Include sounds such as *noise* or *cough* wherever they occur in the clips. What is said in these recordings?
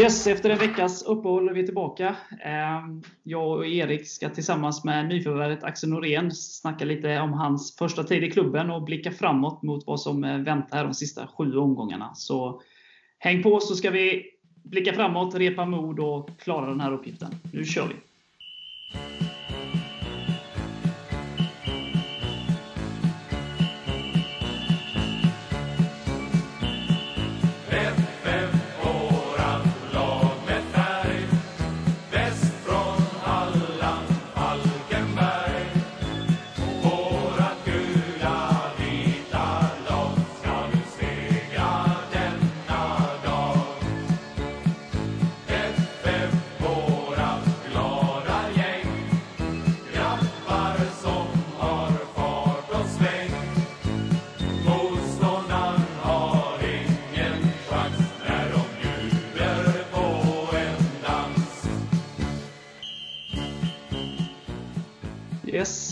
Yes, efter en veckas uppehåll är vi tillbaka. Ehm, jag och Erik ska tillsammans med nyförvärvet Axel Norén snacka lite om hans första tid i klubben och blicka framåt mot vad som eh, väntar här de sista sju omgångarna. Så häng på så ska vi blicka framåt, repa mod och klara den här uppgiften. Nu kör vi!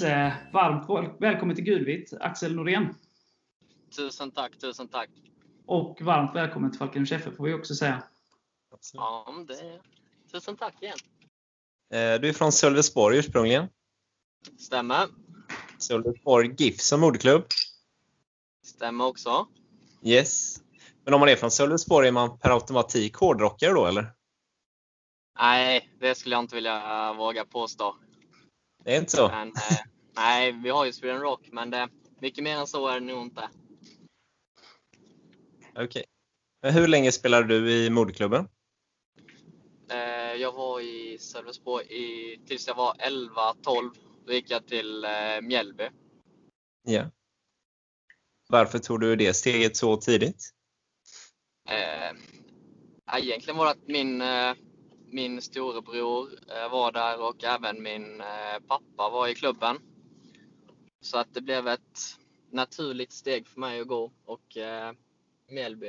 Eh, varmt välkommen till Gulvitt, Axel Norén. Tusen tack, tusen tack. Och varmt välkommen till Falkenbergs FF får vi också säga. Ja, det... Tusen tack igen. Eh, du är från Sölvesborg ursprungligen. Stämmer. Sölvesborg GIF som moderklubb. Stämmer också. Yes. Men om man är från Sölvesborg, är man per automatik hårdrockare då, eller? Nej, det skulle jag inte vilja våga påstå. Det är inte så? Men, eh, nej, vi har ju Sweden Rock, men det, mycket mer än så är det nog inte. Okej. Okay. Hur länge spelade du i moderklubben? Eh, jag var i Sölvesborg i, tills jag var 11-12. Då gick jag till eh, Mjällby. Ja. Varför tog du det steget så tidigt? Eh, egentligen var det att min eh, min storebror var där och även min pappa var i klubben. Så att det blev ett naturligt steg för mig att gå och eh, Mjällby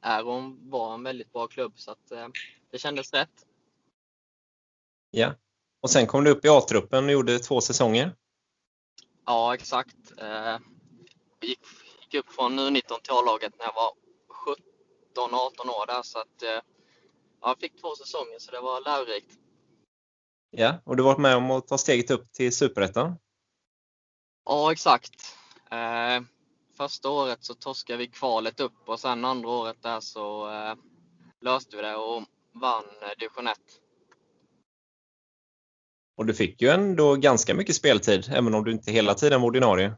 är och var en väldigt bra klubb så att det kändes rätt. Ja, och sen kom du upp i A-truppen och gjorde två säsonger. Ja, exakt. Jag gick, gick upp från U19 till A-laget när jag var 17-18 år där så att jag fick två säsonger så det var lärorikt. Ja, och du har varit med om att ta steget upp till Superettan? Ja, exakt. Eh, första året så torskade vi kvalet upp och sen andra året där så eh, löste vi det och vann eh, division 1. Och du fick ju ändå ganska mycket speltid, även om du inte hela tiden var ordinarie.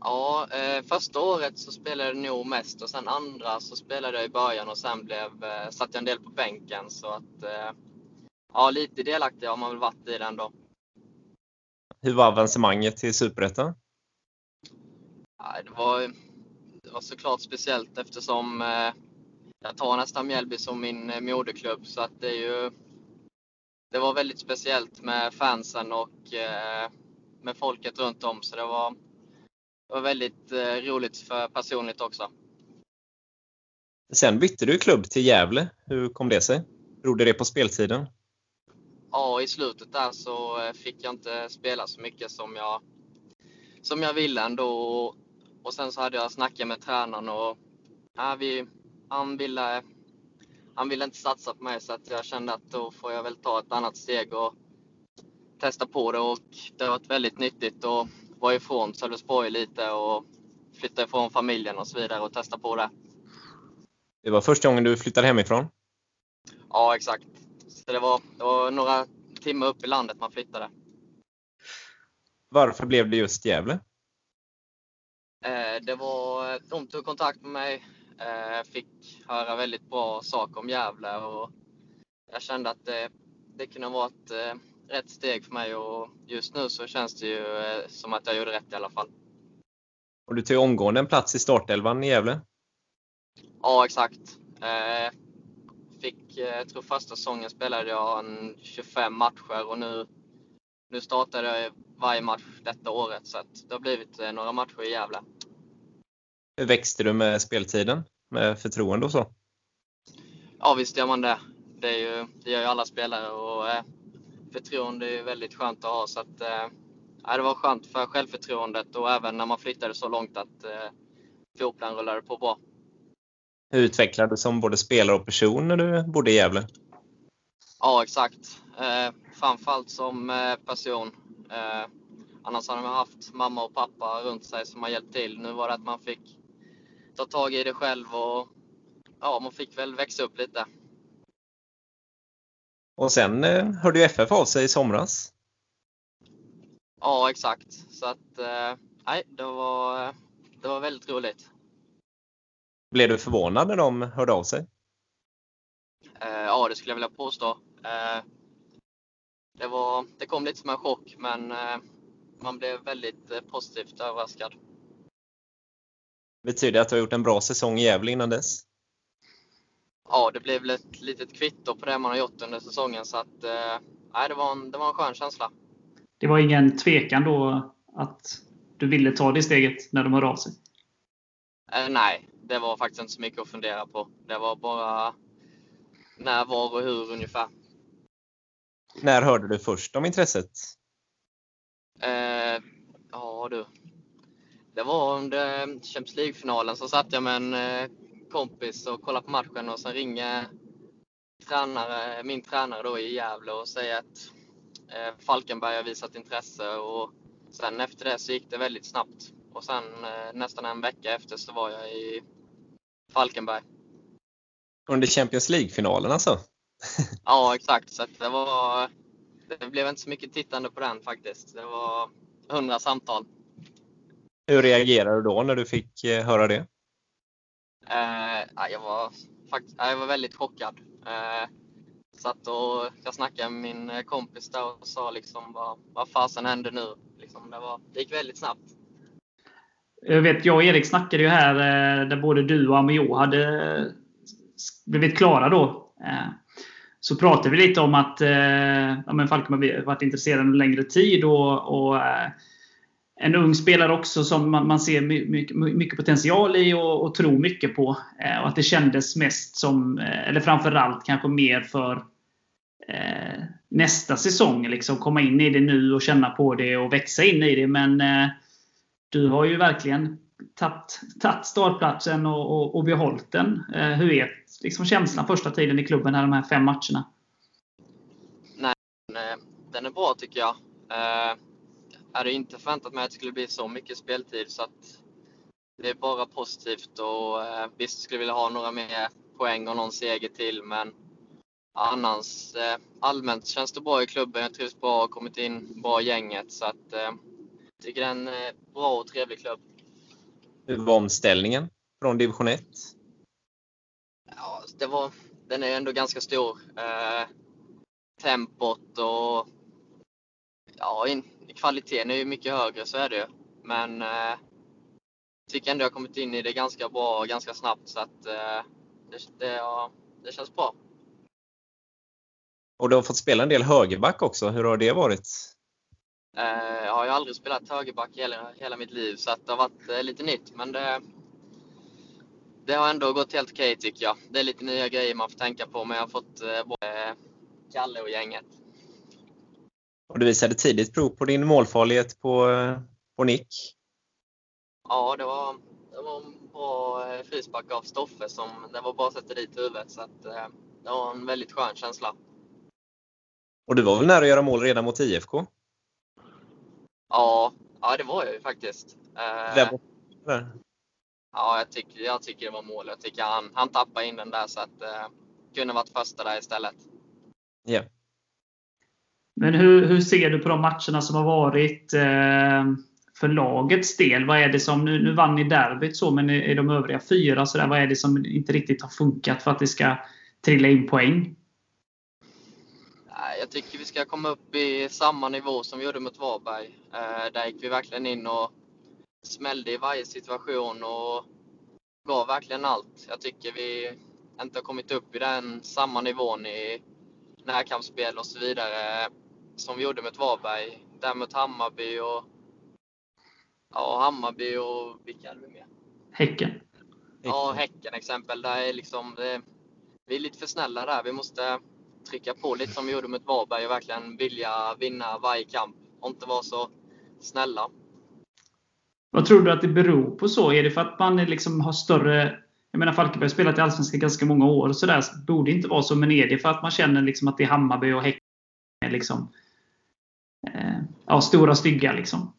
Ja, eh, första året så spelade jag nog mest och sen andra så spelade jag i början och sen blev, eh, satt jag en del på bänken. Så att, eh, ja, lite delaktig har man väl varit i den då. Hur var avancemanget till Superettan? Ja, det, var, det var såklart speciellt eftersom eh, jag tar nästan Mjällby som min eh, moderklubb. Så att det, är ju, det var väldigt speciellt med fansen och eh, med folket runt om. Så det var, det var väldigt roligt för personligt också. Sen bytte du klubb till Gävle. Hur kom det sig? Berodde det på speltiden? Ja, i slutet där så eh, fick jag inte spela så mycket som jag, som jag ville ändå. Och sen så hade jag snackat med tränaren och ja, vi, han, ville, han ville inte satsa på mig så att jag kände att då får jag väl ta ett annat steg och testa på det och det har varit väldigt nyttigt. Och vara ifrån Sölvesborg lite och flytta ifrån familjen och så vidare och testa på det. Det var första gången du flyttade hemifrån? Ja, exakt. Så det var, det var några timmar upp i landet man flyttade. Varför blev det just Gävle? Eh, det var, de tog kontakt med mig, eh, fick höra väldigt bra saker om Gävle och jag kände att det, det kunde vara ett eh, rätt steg för mig och just nu så känns det ju som att jag gjorde rätt i alla fall. Och du tog omgående en plats i startelvan i Gävle? Ja, exakt. Eh, fick, eh, jag tror första säsongen spelade jag en 25 matcher och nu, nu startade jag varje match detta året så det har blivit några matcher i Gävle. Hur växte du med speltiden? Med förtroende och så? Ja, visst gör man det. Det, är ju, det gör ju alla spelare och förtroende är väldigt skönt att ha. Så att, eh, det var skönt för självförtroendet och även när man flyttade så långt att eh, fotbollen rullade på bra. Hur utvecklade du som både spelare och person när du bodde i Gävle? Ja, exakt. Eh, framförallt som eh, person. Eh, annars hade man haft mamma och pappa runt sig som har hjälpt till. Nu var det att man fick ta tag i det själv och ja, man fick väl växa upp lite. Och sen eh, hörde ju FF av sig i somras. Ja, exakt. Så att, eh, nej, det var, det var väldigt roligt. Blev du förvånad när de hörde av sig? Eh, ja, det skulle jag vilja påstå. Eh, det, var, det kom lite som en chock, men eh, man blev väldigt eh, positivt överraskad. Betyder det att du har gjort en bra säsong i Gävle innan dess? Ja, det blev väl ett litet kvitto på det man har gjort under säsongen, så att, eh, nej, det, var en, det var en skön känsla. Det var ingen tvekan då att du ville ta det steget när de hörde av sig? Eh, nej, det var faktiskt inte så mycket att fundera på. Det var bara när, var och hur ungefär. När hörde du först om intresset? Eh, ja du. Det var under Champions League-finalen så satt jag med en eh, kompis och kollade på matchen och sen ringer tränare, min tränare då i Gävle och säger att eh, Falkenberg har visat intresse och sen efter det så gick det väldigt snabbt. Och sen eh, nästan en vecka efter så var jag i Falkenberg. Under Champions League-finalen alltså? *laughs* Ja, exakt. Så det, var, det blev inte så mycket tittande på den faktiskt. Det var hundra samtal. Hur reagerade du då när du fick eh, höra det? Eh, jag, var, fakt, jag var väldigt chockad. Eh, satt och jag snackade med min kompis där och sa liksom vad, vad fasen hände nu? Liksom, det, var, det gick väldigt snabbt. Jag vet, jag och Erik snackade ju här eh, där både du och Amio hade blivit klara då. Eh, så pratade vi lite om att eh, ja, men Falkenberg varit intresserade en längre tid. Och, och en ung spelare också som man, ser mycket, mycket potential i och, och, tror mycket på. Och att det kändes mest som, eller framförallt kanske mer för nästa säsong. Liksom komma in i det nu och känna på det och växa in i det. Men du har ju verkligen tagit startplatsen och, och, och behållit den. Eh, hur är liksom känslan första tiden i klubben, här, de här fem matcherna? Nej, den är bra tycker jag. Eh, hade inte förväntat mig att det skulle bli så mycket speltid så att det är bara positivt och eh, visst skulle jag vilja ha några mer poäng och någon seger till men annars eh, allmänt känns det bra i klubben. Jag trivs bra och kommit in bra i gänget så att eh, tycker det är en bra och trevlig klubb. Hur var omställningen från division 1? Ja, det var, den är ändå ganska stor. Eh, tempot och ja, in, kvaliteten är ju mycket högre, så är det ju. Men eh, tycker ändå jag kommit in i det ganska bra och ganska snabbt så att eh, det, det, ja, det känns bra. Och du har fått spela en del högerback också. Hur har det varit? Eh, jag har ju aldrig spelat högerback hela, hela mitt liv så det har varit eh, lite nytt. Men det, det har ändå gått helt okej tycker jag. Det är lite nya grejer man får tänka på men jag har fått eh, både Kalle och gänget. Och du visade tidigt prov på din målfarlighet på, på nick. Ja, det var, det var en bra frispark av Stoffe som det var bara att sätta dit huvudet. Så att, det var en väldigt skön känsla. Och du var väl nära att göra mål redan mot IFK? Ja, ja det var jag ju faktiskt. Eh, Vem var Ja, jag tycker, jag tycker det var mål. Jag tycker han, han tappade in den där så att eh, kunde varit första där istället. Ja. Yeah. Men hur, hur ser du på de matcherna som har varit eh, för lagets del? Vad är det som, nu, nu vann ni derbyt så, men i, i de övriga fyra, så där, vad är det som inte riktigt har funkat för att det ska trilla in poäng? Jag tycker vi ska komma upp i samma nivå som vi gjorde mot Varberg. Eh, där gick vi verkligen in och smällde i varje situation och gav verkligen allt. Jag tycker vi inte har kommit upp i den samma nivån i närkampsspel och så vidare som vi gjorde mot Varberg. Där mot Hammarby och ja, Hammarby och vilka hade vi mer? Häcken. Ja, Häcken exempel. Där är liksom, det, vi är lite för snälla där. Vi måste trycka på lite som vi gjorde mot Varberg och verkligen vilja vinna varje kamp och inte vara så snälla. Vad tror du att det beror på så? Är det för att man liksom har större jag menar Falkenberg har spelat i Allsvenskan ganska många år. Så där borde inte vara så med Edie för att man känner liksom att det är Hammarby och Häcken. Liksom, eh, ja, stora stygga liksom.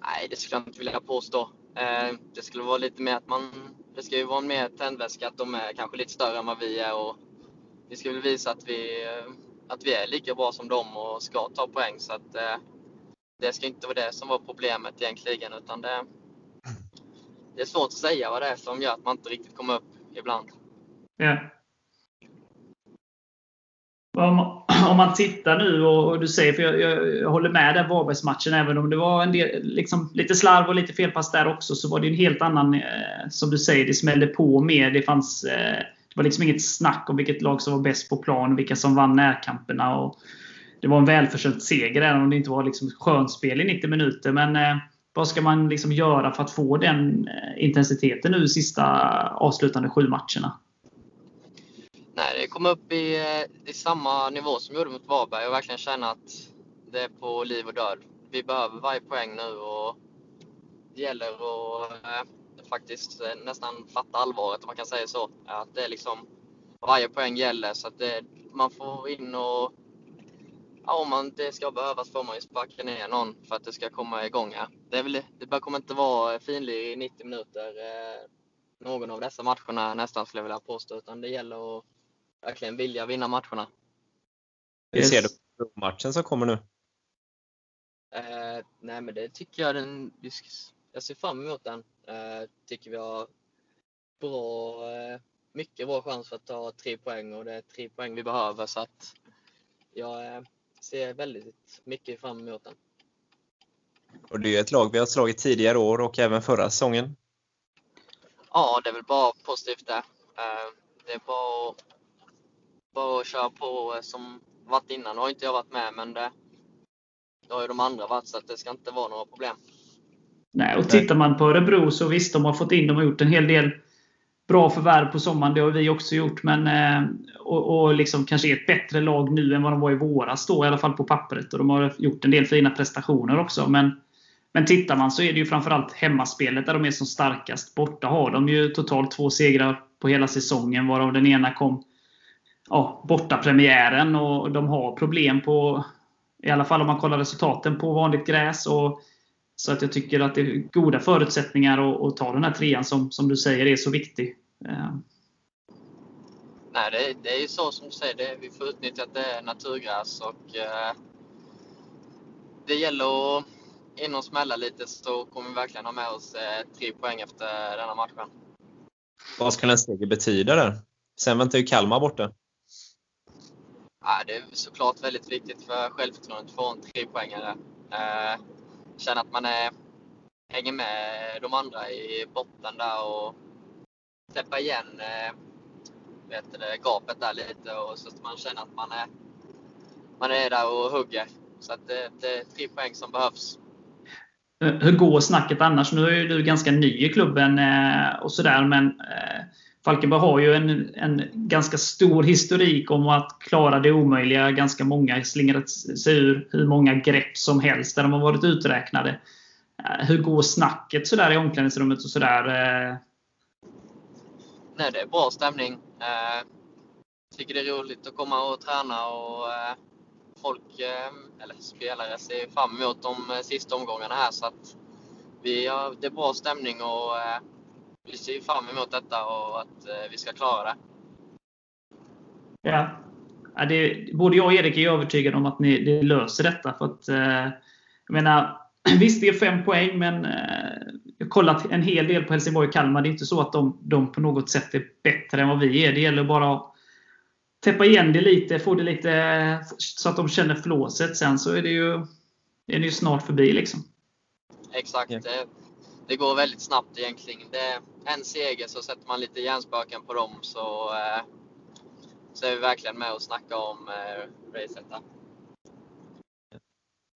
Nej, det skulle jag inte vilja påstå. Eh, det skulle vara lite mer att man... Det ska ju vara mer tändväska att de är kanske lite större än vad vi är och vi ska väl visa att vi, att vi är lika bra som dem och ska ta poäng. Så att, eh, det ska inte vara det som var problemet egentligen utan det, det är svårt att säga vad det är som gör att man inte riktigt kommer upp ibland. Ja. Om, om man tittar nu och, du säger, för jag, jag, jag håller med där Varbergsmatchen, även om det var en del, liksom, lite slarv och lite felpass där också, så var det en helt annan, eh, som du säger, det smällde på mer. Det fanns eh, det var liksom inget snack om vilket lag som var bäst på plan och vilka som vann närkamperna. Och det var en välförtjänt seger, även om det inte var liksom skönspel i 90 minuter. Men eh, vad ska man liksom göra för att få den eh, intensiteten nu sista avslutande sju matcherna? Nej, det kom upp i, eh, i samma nivå som vi gjorde mot Varberg och verkligen känna att det är på liv och död. Vi behöver varje poäng nu och det gäller att eh, faktiskt eh, nästan fatta allvaret om man kan säga så. Att det är liksom varje poäng gäller så att det, man får in och ja, om man, det ska behövas får man ju sparka ner någon för att det ska komma igång här. Det, är väl, det kommer inte vara finlir i 90 minuter eh, någon av dessa matcherna nästan skulle jag vilja påstå, utan det gäller att verkligen vilja vinna matcherna. Hur ser du på matchen som kommer nu? Eh, nej, men det tycker jag den, jag ser fram emot den. Eh, tycker vi har bra, eh, mycket bra chans för att ta tre poäng och det är tre poäng vi behöver så att jag eh, ser väldigt mycket fram emot den. Och det är ett lag vi har slagit tidigare år och även förra säsongen. Ja, det är väl bara positivt det. Eh, det är bara, bara att köra på som varit innan. Nu har inte jag varit med, men det, det har ju de andra varit, så det ska inte vara några problem. Nej, och tittar man på Örebro så visst, de har fått in, de har gjort en hel del bra förvärv på sommaren. Det har vi också gjort. Men, eh, och, och liksom kanske är ett bättre lag nu än vad de var i våras. Då, I alla fall på pappret. Och de har gjort en del fina prestationer också. Men, men tittar man så är det ju framförallt hemmaspelet där de är som starkast. Borta har de ju totalt två segrar på hela säsongen. Varav den ena kom ja, borta premiären och de har problem på i alla fall om man kollar resultaten på vanligt gräs. Och, så att jag tycker att det är goda förutsättningar att, att ta den här trean som, som du säger är så viktig. Eh. Nej, det, det är ju så som du säger. Det, vi får utnyttja att det är naturgräs och eh, det gäller att in och smälla lite så kommer vi verkligen ha med oss eh, tre poäng efter denna matchen. Vad ska en seger betyda där? Sen väntar ju Kalmar borta. Ja, det är såklart väldigt viktigt för självförtroendet att få en trepoängare. Eh, känna att man är, hänger med de andra i botten där och täppa igen eh, vet det, gapet där lite och så att man känner att man är, man är där och hugger. Så att det, det är tre poäng som behövs. Hur går snacket annars? Nu är ju du ganska ny i klubben eh, och sådär, men eh, Falkenberg har ju en, en ganska stor historik om att klara det omöjliga. Ganska många slingrat sig ur hur många grepp som helst där de har varit uträknade. Eh, hur går snacket sådär i omklädningsrummet och sådär? Eh, Nej, det är bra stämning. Jag tycker det är roligt att komma och träna och folk, eller spelare, ser fram emot de sista omgångarna här. Så att vi har, det är bra stämning och vi ser fram emot detta och att eh, vi ska klara det. Ja. ja det, både jag och Erik är övertygade om att ni, ni löser detta. För att, eh, jag menar, *clears throat* visst, det är fem poäng, men eh, jag har kollat en hel del på Helsingborg och Kalmar. Det är inte så att de, de på något sätt är bättre än vad vi är. Det gäller bara att täppa igen det lite, få det lite så att de känner flåset. Sen så är det ju, är det ju snart förbi. Liksom. Exakt. Det går väldigt snabbt egentligen. Det en seger så sätter man lite hjärnspöken på dem så, eh, så är vi verkligen med och snackar om eh, racet.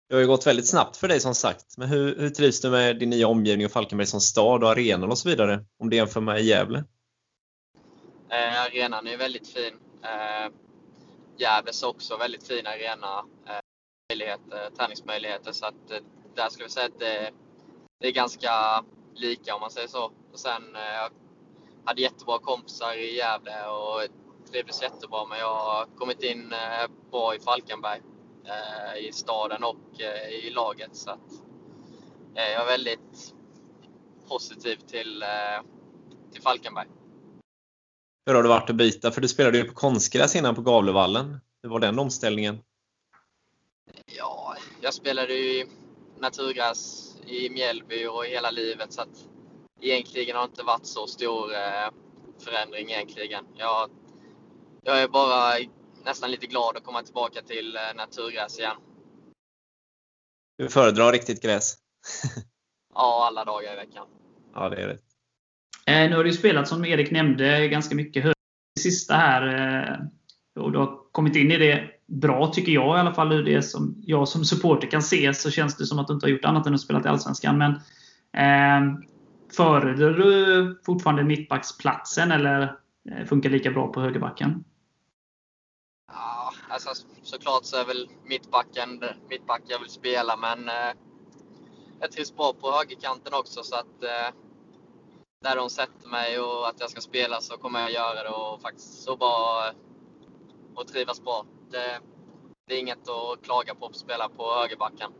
Det har ju gått väldigt snabbt för dig som sagt. Men hur, hur trivs du med din nya omgivning och Falkenberg som stad och arenan och så vidare? Om det jämför med Gävle? Eh, arenan är väldigt fin. Eh, Gävles också väldigt fin arena. Eh, möjligheter, träningsmöjligheter. Så att, eh, där skulle vi säga att det det är ganska lika om man säger så. Och sen eh, hade jättebra kompisar i Gävle och trivdes jättebra. Men jag har kommit in eh, bra i Falkenberg, eh, i staden och i laget. Så att, jag är väldigt positiv till, till Falkenberg. Hur har det varit att byta? För du spelade ju på konstgräs innan på Gavlevallen. Hur var den omställningen? Ja, jag spelade ju i naturgräs i Mjällby och hela livet så att egentligen har det inte varit så stor eh, förändring egentligen. Jag, jag är bara nästan lite glad att komma tillbaka till eh, naturgräs igen. Du föredrar riktigt gräs? *laughs* Ja, alla dagar i veckan. Ja, det är det. Eh, nu har du spelat, som Erik nämnde, ganska mycket högt sista här. Eh, och du har kommit in i det bra, tycker jag i alla fall. Ur det som jag som supporter kan se så känns det som att du inte har gjort annat än att spela i Allsvenskan. Men eh, Föredrar du fortfarande mittbacksplatsen eller eh, funkar lika bra på högerbacken? Ja, alltså, såklart så är väl mittbacken mittback jag vill spela, men eh, jag trivs bra på högerkanten också. Så att eh, där de sätter mig och att jag ska spela så kommer jag göra det och faktiskt så bra eh, och trivas bra. Det, det är inget att klaga på att spela på högerbacken.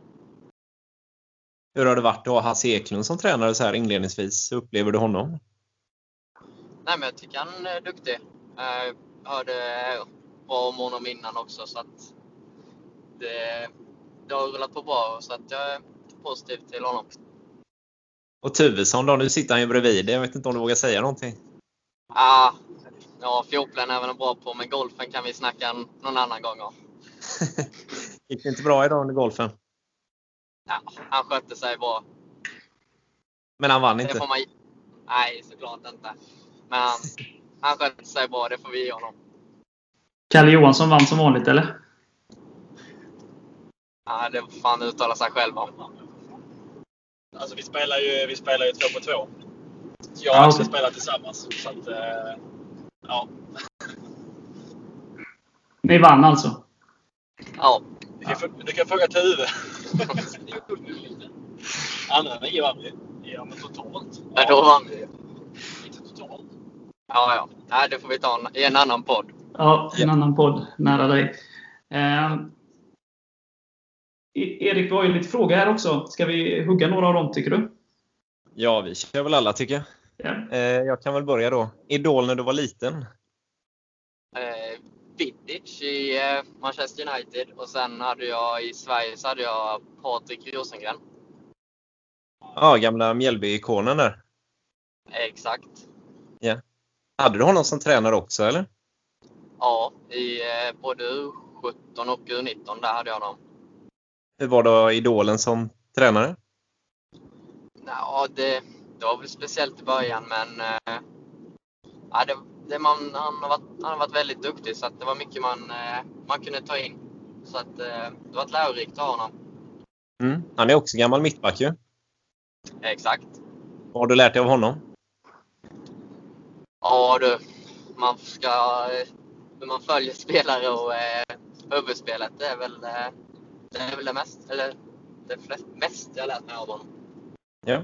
Hur har det varit att ha Hasse Eklund som tränare så här inledningsvis? Upplever du honom? Nej, men jag tycker han är duktig. Jag hörde bra om honom innan också, så att det, det har rullat på bra. Så att jag är positiv till honom. Och Tuvesson då? Nu sitter han ju bredvid Jag vet inte om du vågar säga någonting? Ah, ja, fotbollen är väl bra på, men golfen kan vi snacka någon annan gång om. *laughs* Gick det inte bra idag under golfen? Ja, han skötte sig bra. Men han vann inte? Man... Nej, såklart inte. Men han, han skötte sig bra, det får vi ge honom. Kalle Johansson vann som vanligt, eller? Ja, det får han uttala sig själv om. Alltså, vi spelar ju, vi spelar ju två på två. Jag och Axel spelar tillsammans. Så att, eh, ja. Ni vann alltså? Ja. Du kan, du kan fråga Tuve. *laughs* Andra nio vann vi. Ja, men totalt. Ja, då vann vi. Inte totalt. Ja, ja. Nej, det får vi ta i en annan podd. Ja, en annan podd nära dig. Eh, Erik, vi har ju lite frågor här också. Ska vi hugga några av dem, tycker du? Ja, vi kör väl alla, tycker jag. Ja. Eh, jag kan väl börja då. Idol när du var liten? Eh, Vidic i eh, Manchester United och sen hade jag i Sverige så hade jag Patrik Rosengren. Ja, gamla Mjällby-ikonen där. Exakt. Ja. Hade du honom som tränare också, eller? Ja, i eh, både U17 och U19, där hade jag honom. Hur var då idolen som tränare? Ja, det, det var väl speciellt i början, men eh, ja, det, det man, han, har varit, han har varit väldigt duktig, så det var mycket man, eh, man kunde ta in. Så att, det var ett lärorikt att ha honom. Mm. Han är också gammal mittback ju. Exakt. Vad har du lärt dig av honom? Ja du, man ska... Hur man följer *laughs* spelare och eh, huvudspelet, det är väl eh, det, är väl det mest, eller det mest jag lärt mig av honom. Ja.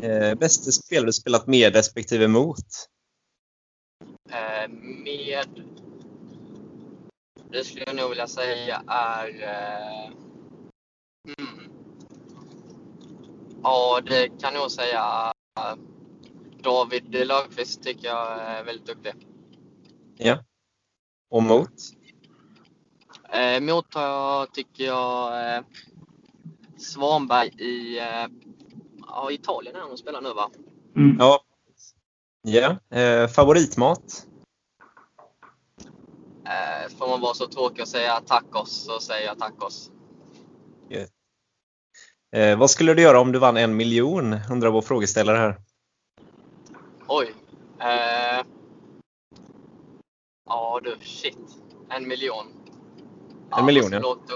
Eh, bästa spelare du spelat med respektive mot? Eh, med... Det skulle jag nog vilja säga är... Eh, hmm. Ja, det kan jag nog säga. David Löfqvist tycker jag är väldigt duktig. Ja. Och mot? Eh, mot tycker jag, eh, Svanberg i eh, ja, Italien är han och spelar nu va? Mm. Ja. Ja. Eh, favoritmat? Eh, får man vara så tråkig och säga tacos så säger jag tacos. Yeah. Eh, vad skulle du göra om du vann en miljon? Undrar vår frågeställare här. Oj. Eh, ja du, shit. En miljon. En ja, miljon ja. Låta,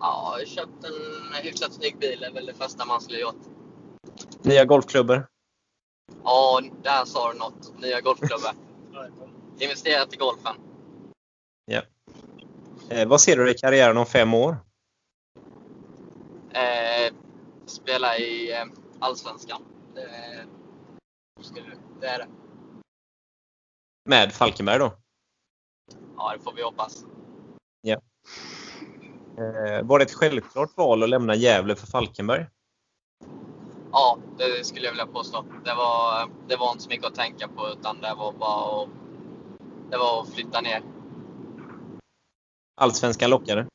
ja, köpt en hyfsat snygg bil är väl det första man skulle gjort. Nya golfklubbor? Ja, där sa du något. Nya golfklubbor. *laughs* Investerat i golfen. Ja. Eh, vad ser du i karriären om fem år? Eh, spela i eh, Allsvenskan. Det, det är det. Med Falkenberg då? Ja, det får vi hoppas. Ja. Eh, var det ett självklart val att lämna Gävle för Falkenberg? Ja, det skulle jag vilja påstå. Det var, det var inte så mycket att tänka på utan det var bara att, det var att flytta ner. Allsvenskan lockade?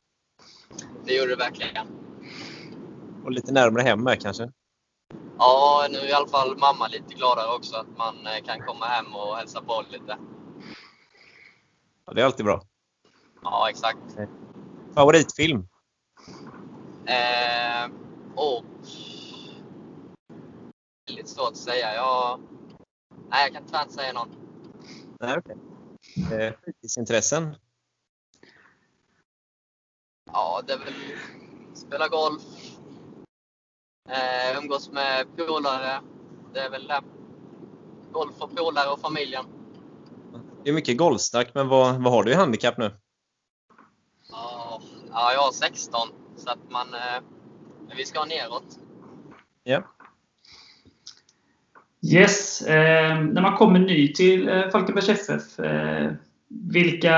Det gjorde det verkligen. Och lite närmare hem med kanske? Ja, nu är i alla fall mamma lite gladare också att man eh, kan komma hem och hälsa på lite. Ja, det är alltid bra. Ja, exakt. Favoritfilm? Eh, och... Väldigt svårt att säga. Jag, nej, jag kan tyvärr inte säga någon. Nej, okej. Okay. Eh, fritidsintressen? Ja, det är väl spela golf, eh, umgås med polare. Det är väl det. Golf och polare och familjen. Det är mycket golfsnack, men vad, vad har du i handikapp nu? Ja, jag har 16, så att man, eh, vi ska neråt. Ja. Yes, eh, när man kommer ny till eh, Falkenbergs FF, eh, vilka,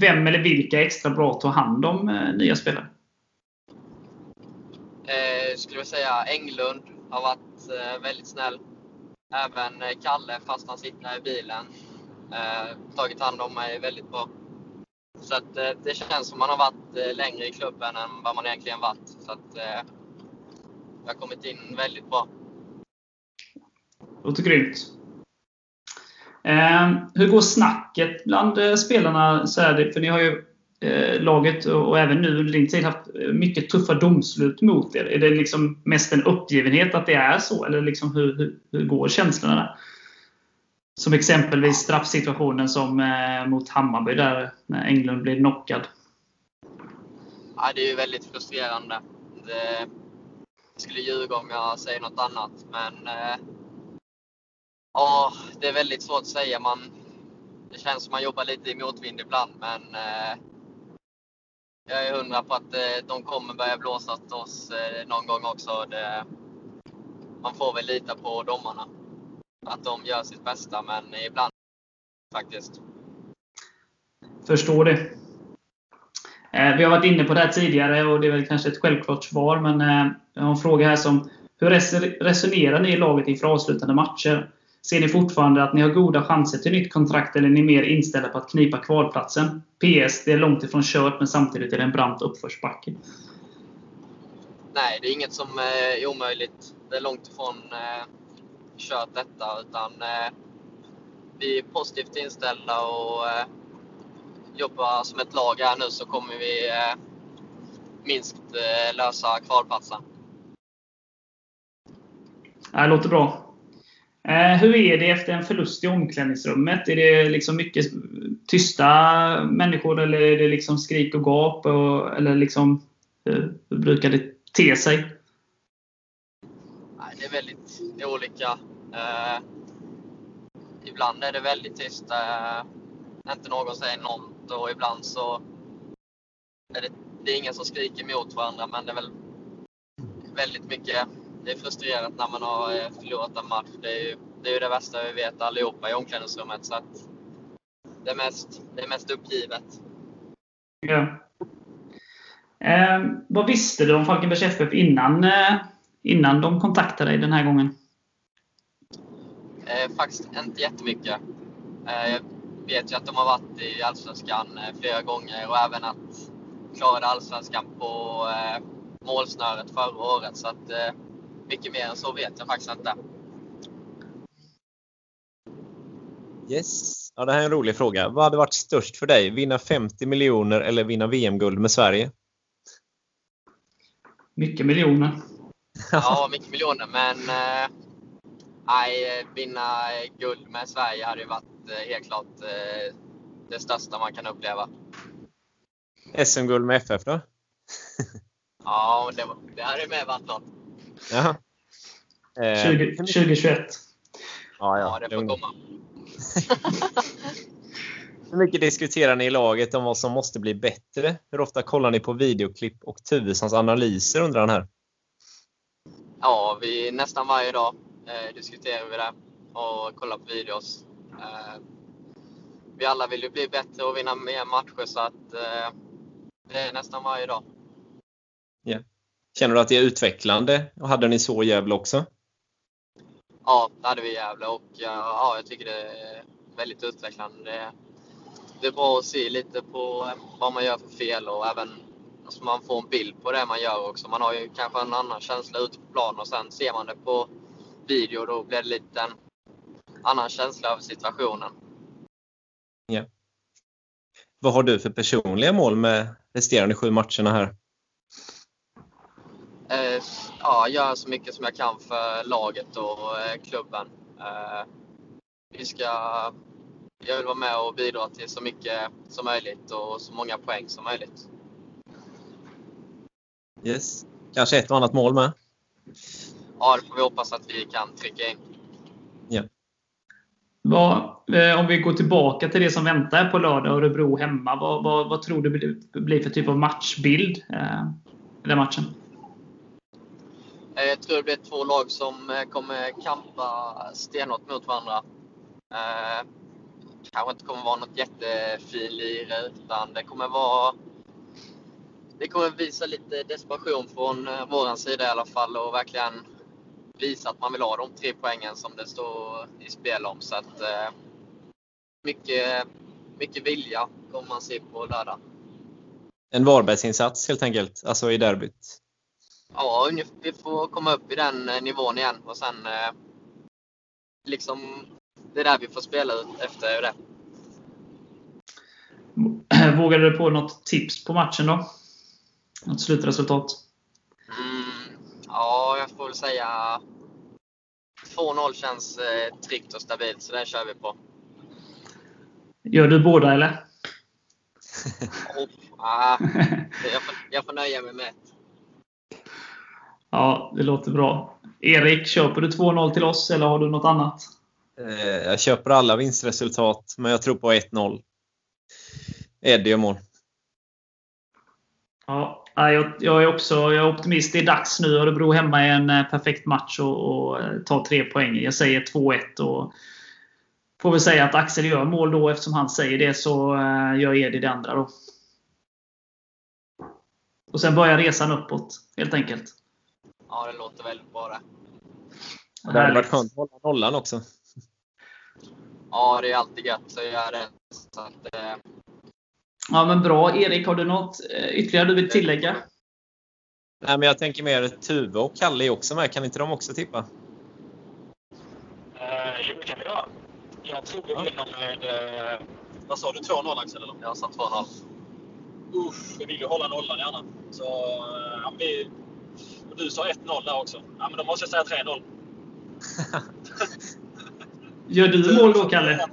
vem eller vilka är extra bra att ta hand om eh, nya spelare? Eh, skulle jag säga Englund har varit eh, väldigt snäll. Även eh, Kalle, fast han sitter i bilen, eh, tagit hand om mig väldigt bra. Så att, eh, det känns som man har varit eh, längre i klubben än vad man egentligen varit. Så att, eh, jag har kommit in väldigt bra. Låter grymt. Eh, hur går snacket bland eh, spelarna? Så här, för ni har ju eh, laget och, och, även nu under din tid haft eh, mycket tuffa domslut mot er. Är det liksom mest en uppgivenhet att det är så? Eller liksom hur, hur, hur går känslorna där? Som exempelvis straffsituationen som eh, mot Hammarby där när Englund blev knockad. Ja, det är ju väldigt frustrerande. Det, jag skulle ljuga om jag säger något annat, men eh, ja, det är väldigt svårt att säga. Man, det känns som man jobbar lite i motvind ibland, men eh, jag är hundra på att eh, de kommer börja blåsa åt oss eh, någon gång också. Det, man får väl lita på domarna. Att de gör sitt bästa, men ibland faktiskt. Förstår det. Eh, vi har varit inne på det här tidigare och det är väl kanske ett självklart svar, men eh, jag har en fråga här som Hur resonerar ni i laget inför avslutande matcher? Ser ni fortfarande att ni har goda chanser till nytt kontrakt eller är ni mer inställda på att knipa kvalplatsen? PS. Det är långt ifrån kört, men samtidigt är det en brant uppförsbacke. Nej, det är inget som är omöjligt. Det är långt ifrån eh, kört detta, utan eh, vi är positivt inställda och eh, jobbar som ett lag här nu så kommer vi eh, minst eh, lösa kvalplatsen. Det låter bra. Eh, hur är det efter en förlust i omklädningsrummet? Är det liksom mycket tysta människor eller är det liksom skrik och gap? Och, eller liksom, hur, hur brukar det te sig? Det är väldigt olika. Eh, ibland är det väldigt tyst. Eh, inte någon säger något och ibland så är det, det är ingen som skriker mot varandra men det är väl väldigt mycket det är frustrerat när man har eh, förlorat en match. Det är ju det, är ju det värsta vi vet allihopa i omklädningsrummet. Så att det, är mest, det är mest uppgivet. Ja. Eh, vad visste du om Falkenbergs FF innan, eh, innan de kontaktade dig den här gången? Eh, faktiskt inte jättemycket. Eh, jag vet ju att de har varit i Allsvenskan eh, flera gånger och även att klarade Allsvenskan på eh, målsnöret förra året. Så att, mycket mer än så vet jag faktiskt inte. Yes. Ja, det här är en rolig fråga. Vad hade varit störst för dig? Vinna 50 miljoner eller vinna VM-guld med Sverige? Mycket miljoner. ja, mycket miljoner. Men eh, nej, vinna guld med Sverige hade ju varit eh, helt klart eh, det största man kan uppleva. SM-guld med FF då? *laughs* ja, det, det hade med varit något. Jaha. Eh, 20, 2021. Ja, ja, ja det får komma. *laughs* Hur mycket diskuterar ni i laget om vad som måste bli bättre? Hur ofta kollar ni på videoklipp och Tuvessons analyser undrar han här? Ja, vi, nästan varje dag eh, diskuterar vi det och kollar på videos. Eh, vi alla vill ju bli bättre och vinna mer matcher så att eh, det är nästan varje dag. Yeah. Känner du att det är utvecklande? Och hade ni så i Gävle också? Ja, det hade vi i Gävle och ja, jag tycker det är väldigt utvecklande. Det, det är bra att se lite på vad man gör för fel och även alltså man får en bild på det man gör också. Man har ju kanske en annan känsla ute på plan och sen ser man det på video och då blir det lite en annan känsla av situationen. Ja. Vad har du för personliga mål med resterande sju matcherna här? Eh, ja, göra så mycket som jag kan för laget och eh, klubben. Eh, vi ska, jag vill vara med och bidra till så mycket som möjligt och så många poäng som möjligt. Yes. Kanske ett och annat mål med? Ja, det får vi hoppas att vi kan trycka in. Ja. Vad, eh, om vi går tillbaka till det som väntar på lördag, Örebro hemma. Vad, vad, vad tror du blir för typ av matchbild eh, i den matchen? Eh, jag tror det blir två lag som eh, kommer kampa stenhårt mot varandra. Eh, kanske inte kommer vara något jättefinlir utan det kommer vara det kommer visa lite desperation från eh, vår sida i alla fall och verkligen visa att man vill ha de tre poängen som det står i spel om. Så att, mycket, mycket vilja kommer man se på lördag. En Varbergsinsats helt enkelt, alltså i derbyt? Ja, vi får komma upp i den eh, nivån igen och sen eh, liksom det är där vi får spela ut efter det. *clears throat* Vågar du på något tips på matchen då? Något slutresultat? Mm, ja, jag får väl säga 2-0 känns eh, tryggt och stabilt, så den kör vi på. Gör du båda eller? *laughs* oh, ah, jag, får, jag får nöja mig med ett. Ja, det låter bra. Erik, köper du 2-0 till oss eller har du något annat? Eh, jag köper alla vinstresultat, men jag tror på 1-0. Eddie gör mål. Ja, jag, är också jag är optimist. Det är dags nu. Örebro hemma är en eh, perfekt match och, eh, ta tre poäng. Jag säger 2-1 och får väl säga att Axel gör mål då. Eftersom han säger det så gör Eddie det andra då. Och sen börjar resan uppåt, helt enkelt. Ja, det låter väldigt bra det. Det hade varit skönt att hålla nollan också. Ja, det är alltid gött att göra det. Så att, eh... Ja, men bra. Erik, har du något eh, ytterligare du vill tillägga? Nej, men jag tänker mer Tuve och Kalle är också med. Kan inte de också tippa? Eh, jo, det kan vi göra. Jag tror vi vinner med... Eh, vad sa du? 2-0 Axel? Eller? Jag sa 2-0. Usch, vi vill ju hålla nollan gärna. Så ja, vi, och du sa 1-0 där också. Ja, men då måste jag säga 3-0. *laughs* Gör du mål då, Kalle?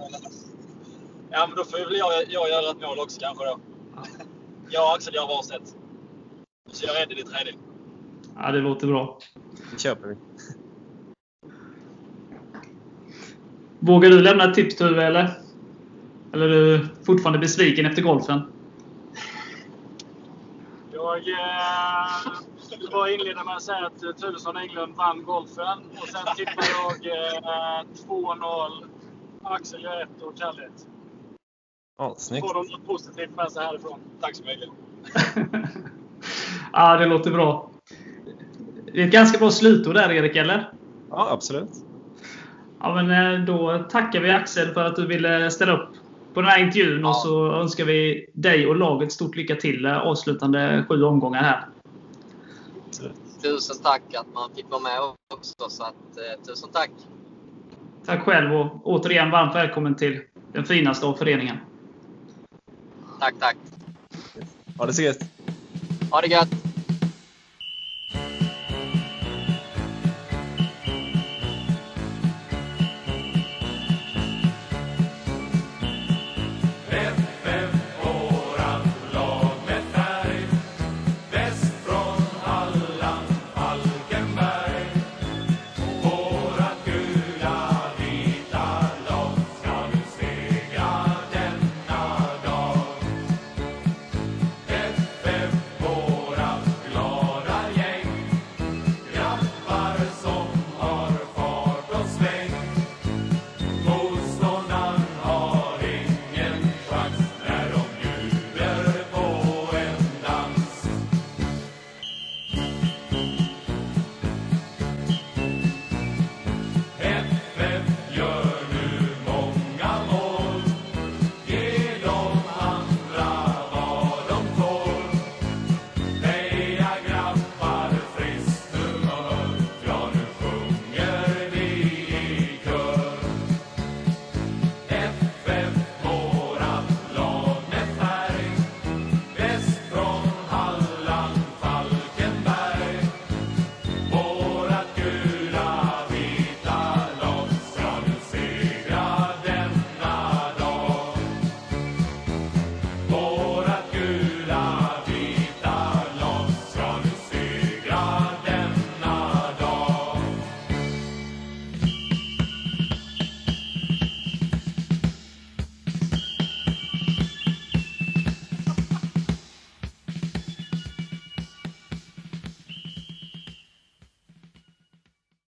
Ja, men då får väl jag, jag göra ett mål också kanske då. Jag och Axel gör varsitt. Så jag räddar ditt tredje. Ja, det låter bra. Det köper vi. Vågar du lämna ett tips Tuve, eller? Eller är du fortfarande besviken efter golfen? Jag eh, vill bara inleda med att säga att Tuvesson Englund vann golfen. Och sen tippar jag eh, 2-0. Axel gör 1 och Kalle 1. Ja, snyggt. Får de något positivt med sig härifrån. Tack så mycket. *laughs* ja, det låter bra. Det är ett ganska bra slutord där, Erik, eller? Ja, absolut. Ja, men eh, då tackar vi Axel för att du ville ställa upp på den här intervjun. Ja. Och så önskar vi dig och laget stort lycka till avslutande sju omgångar här. Tusen tack att man fick vara med också. Så att, eh, tusen tack! Tack själv och återigen varmt välkommen till den finaste av föreningen. Tack, tack! Ha det så gött! Ha det gött!